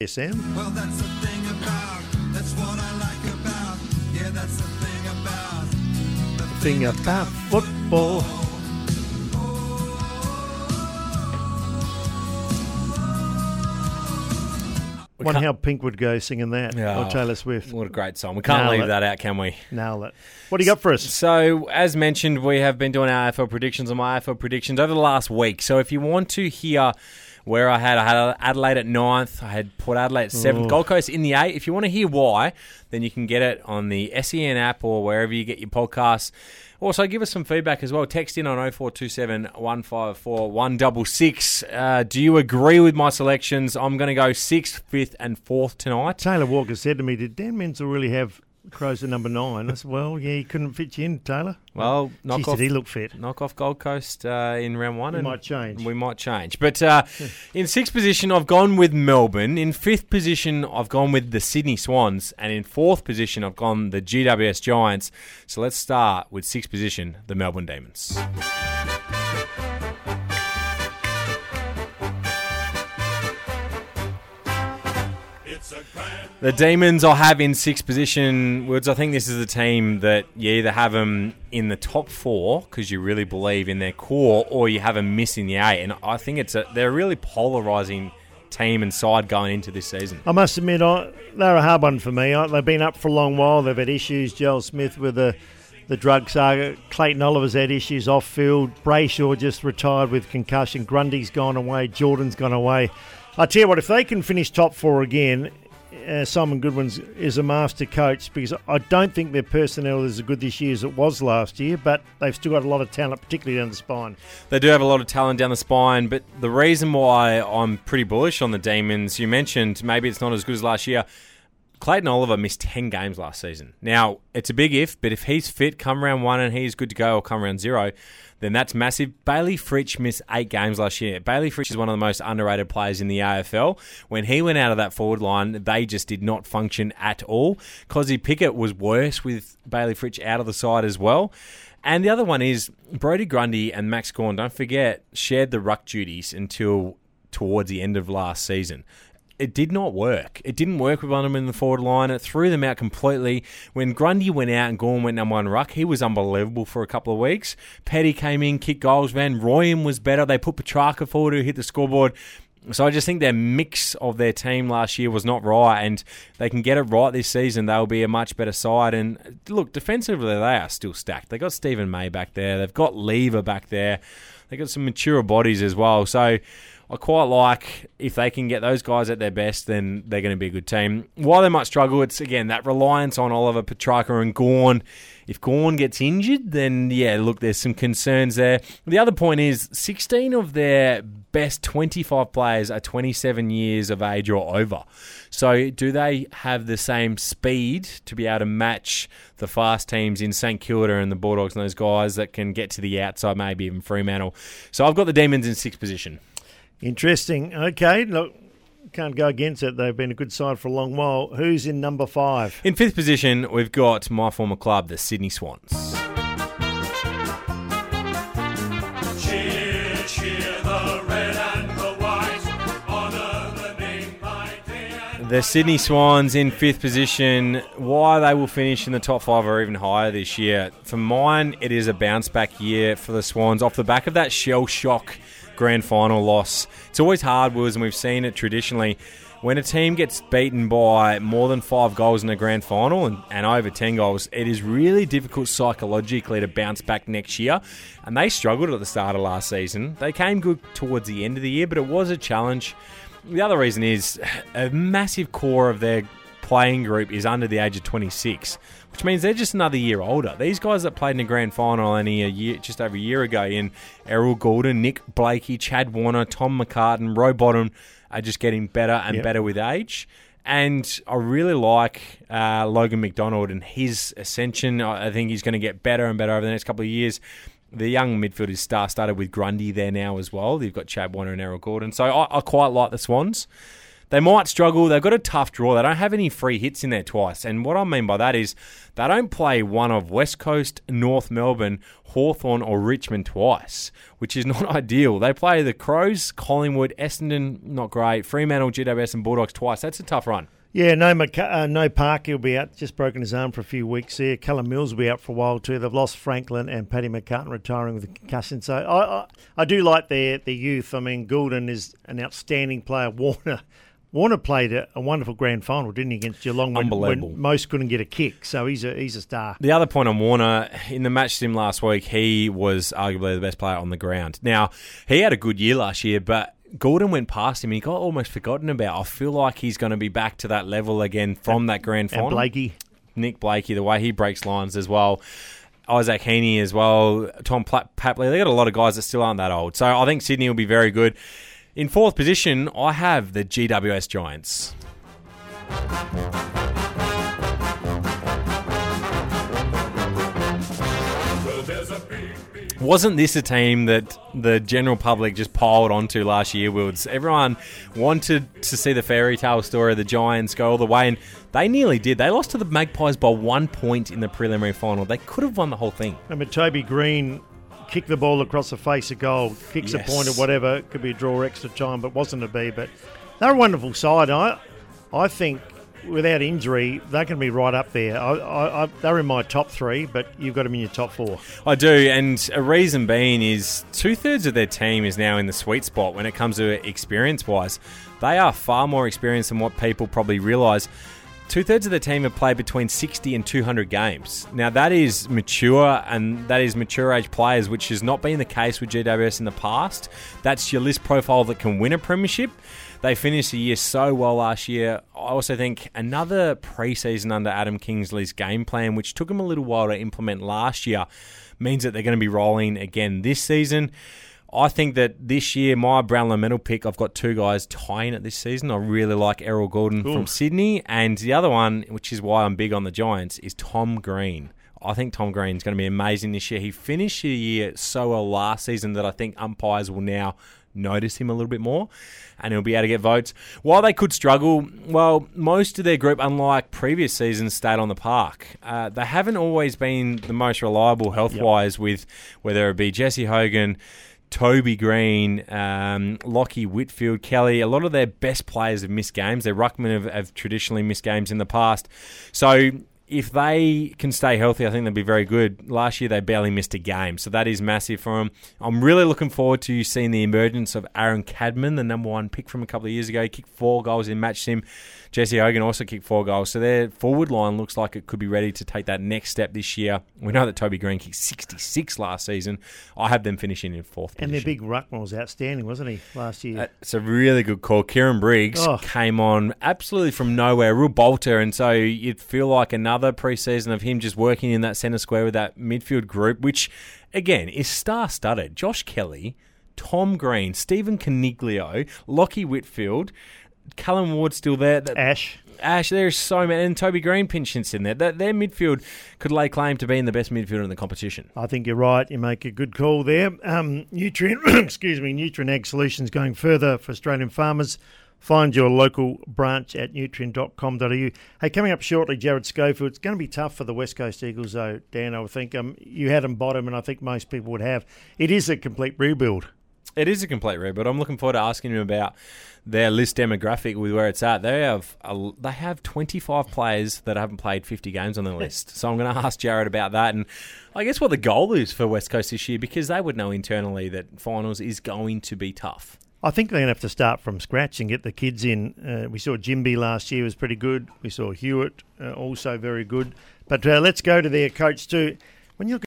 SM. Well, that's the thing about, that's what I like about, yeah, that's the thing about. The Thing about football. Wonder can't- how Pink would go singing that, Yeah. or Taylor Swift. What a great song. We can't Nailed leave it. that out, can we? Nail it. What do you got for us? So, as mentioned, we have been doing our AFL predictions on my AFL predictions over the last week. So, if you want to hear where I had, I had Adelaide at ninth, I had Port Adelaide at seventh, Oh. Gold Coast in the eight. If you want to hear why, then you can get it on the SEN app or wherever you get your podcasts. Also, give us some feedback as well. Text in on 0427 154 166. Uh, do you agree with my selections? I'm going to go sixth, fifth, and fourth tonight. Taylor Walker said to me, "Did Dan Menzel really have Crows at number nine. I said, "Well, yeah, he couldn't fit you in, Taylor." Well, knock Geez, off did he look fit? knock off Gold Coast uh, in round one. We and might change. We might change. But uh, in sixth position, I've gone with Melbourne. In fifth position, I've gone with the Sydney Swans. And in fourth position, I've gone the GWS Giants. So let's start with sixth position, the Melbourne Demons. The Demons I'll have in sixth position. Woods, I think this is a team that you either have them in the top four because you really believe in their core, or you have them missing the eight. And I think it's a they're a really polarising team and side going into this season. I must admit, I, they're a hard one for me. I, they've been up for a long while. They've had issues. Joel Smith with the the drug saga. Clayton Oliver's had issues off field. Brayshaw just retired with concussion. Grundy's gone away. Jordon's gone away. I tell you what, if they can finish top four again, uh, Simon Goodwin's is a master coach because I don't think their personnel is as good this year as it was last year, but they've still got a lot of talent, particularly down the spine. They do have a lot of talent down the spine, but the reason why I'm pretty bullish on the Demons, you mentioned maybe it's not as good as last year. Clayton Oliver missed 10 games last season. Now, it's a big if, but if he's fit come round one and he's good to go or come round zero, then that's massive. Bailey Fritsch missed eight games last year. Bailey Fritsch is one of the most underrated players in the AFL. When he went out of that forward line, they just did not function at all. Kozzie Pickett was worse with Bailey Fritsch out of the side as well. And the other one is Brodie Grundy and Max Gawn, don't forget, shared the ruck duties until towards the end of last season it did not work. It didn't work with them in the forward line. It threw them out completely. When Grundy went out and Gawn went number one ruck, he was unbelievable for a couple of weeks. Petty came in, kicked goals. Van Rooyen was better. They put Petracca forward who hit the scoreboard. So I just think their mix of their team last year was not right, and they can get it right this season. They'll be a much better side. And look, defensively they are still stacked. They got Steven May back there. They've got Lever back there. They got some mature bodies as well. So I quite like if they can get those guys at their best, then they're going to be a good team. While they might struggle, it's again that reliance on Oliver Petracca and Gawn. If Gawn gets injured, then yeah, look, there's some concerns there. The other point is 16 of their best 25 players are 27 years of age or over. So do they have the same speed to be able to match the fast teams in St Kilda and the Bulldogs and those guys that can get to the outside, maybe even Fremantle? So I've got the Demons in sixth position. Interesting. Okay, look, can't go against it. They've been a good side for a long while. Who's in number five? In fifth position, we've got my former club, the Sydney Swans. The Sydney Swans in fifth position. Why they will finish in the top five or even higher this year? For mine, it is a bounce back year for the Swans off the back of that shell shock grand final loss. It's always hard, Wills, and we've seen it traditionally. When a team gets beaten by more than five goals in a grand final and, and over 10 goals, it is really difficult psychologically to bounce back next year. And they struggled at the start of last season. They came good towards the end of the year, but it was a challenge. The other reason is a massive core of their playing group is under the age of 26, which means they're just another year older. These guys that played in the grand final only a year, just over a year ago, in Errol Gulden, Nick Blakey, Chad Warner, Tom McCartin, Roe Bottom, are just getting better and Yep. better with age. And I really like uh, Logan McDonald and his ascension. I I think he's going to get better and better over the next couple of years. The young midfielders star started with Grundy there now as well. You've got Chad Warner and Errol Gulden. So I, I quite like the Swans. They might struggle. They've got a tough draw. They don't have any free hits in there twice. And what I mean by that is they don't play one of West Coast, North Melbourne, Hawthorn, or Richmond twice, which is not ideal. They play the Crows, Collingwood, Essendon, not great, Fremantle, GWS, and Bulldogs twice. That's a tough run. Yeah, no, uh, no Parker will be out. Just broken his arm for a few weeks there. Callum Mills will be out for a while too. They've lost Franklin and Paddy McCartin retiring with a concussion. So I, I, I do like their their youth. I mean, Gulden is an outstanding player. Warner. Warner played a, a wonderful grand final, didn't he, against Geelong when, Unbelievable. when most couldn't get a kick. So he's a he's a star. The other point on Warner in the match sim last week, he was arguably the best player on the ground. Now he had a good year last year, but Gulden went past him and he got almost forgotten about. I feel like he's going to be back to that level again from that grand final. And Blakey. Nick Blakey, the way he breaks lines as well. Isaac Heaney as well. Tom Pla- Papley. They got a lot of guys that still aren't that old. So I think Sydney will be very good. In fourth position, I have the GWS Giants. Wasn't this a team that the general public just piled onto last year? Everyone wanted to see the fairy tale story of the Giants go all the way, and they nearly did. They lost to the Magpies by one point in the preliminary final. They could have won the whole thing. Remember Toby Greene kicked the ball across the face of goal, kicks Yes. a point or whatever. It could be a draw or extra time, but wasn't to be. But they're a wonderful side. I I think without injury, they can be right up there. I, I, I, they're in my top three, but you've got them in your top four. I do, and a reason being is two thirds of their team is now in the sweet spot when it comes to experience wise. They are far more experienced than what people probably realise. Two thirds of the team have played between 60 and 200 games. Now, that is mature and that is mature age players, which has not been the case with GWS in the past. That's your list profile that can win a premiership. They finished the year so well last year. I also think another preseason under Adam Kingsley's game plan, which took him a little while to implement last year, means that they're going to be rolling again this season. I think that this year, my Brownlow medal pick, I've got two guys tying it this season. I really like Errol Gulden from Sydney. And the other one, which is why I'm big on the Giants, is Tom Green. I think Tom Green's going to be amazing this year. He finished the year so well last season that I think umpires will now notice him a little bit more and he'll be able to get votes. While they could struggle, well, most of their group, unlike previous seasons, stayed on the park. Uh, they haven't always been the most reliable health wise, with whether it be Jesse Hogan. Toby Greene, um, Lachie Whitfield, Kelly, a lot of their best players have missed games. Their ruckmen have, have traditionally missed games in the past. So if they can stay healthy, I think they'll be very good. Last year, they barely missed a game, so that is massive for them. I'm really looking forward to seeing the emergence of Aaron Cadman, the number one pick from a couple of years ago. He kicked four goals in match sim. Jesse Hogan also kicked four goals, so their forward line looks like it could be ready to take that next step this year. We know that Toby Greene kicked 66 last season. I have them finishing in fourth And position. their big ruckman was outstanding, wasn't he, last year? It's a really good call. Kieran Briggs Oh. came on absolutely from nowhere, real bolter, and so you'd feel like another preseason of him just working in that centre square with that midfield group, which again is star-studded. Josh Kelly, Tom Green, Stephen Coniglio, Lachie Whitfield, Callum Ward still there. That- Ash. Ash, there's so many, and Toby Greene pinch-hits in there. That their midfield could lay claim to being the best midfielder in the competition. I think you're right. You make a good call there. Um, Nutrien, excuse me, Nutrien Ag Solutions going further for Australian farmers. Find your local branch at nutrien.com.au. Hey, coming up shortly, Jarrad Schofield. It's going to be tough for the West Coast Eagles, though, Dan. I would think um, you had them bottom, and I think most people would have. It is a complete rebuild. It is a complete rebuild. I'm looking forward to asking him about their list demographic with where it's at. They have a, they have 25 players that haven't played 50 games on the list. So I'm going to ask Jared about that, and I guess what the goal is for West Coast this year because they would know internally that finals is going to be tough. I think they're going to have to start from scratch and get the kids in. Uh, we saw Ginbey last year was pretty good. We saw Hewett uh, also very good. But uh, let's go to their coach too. When you look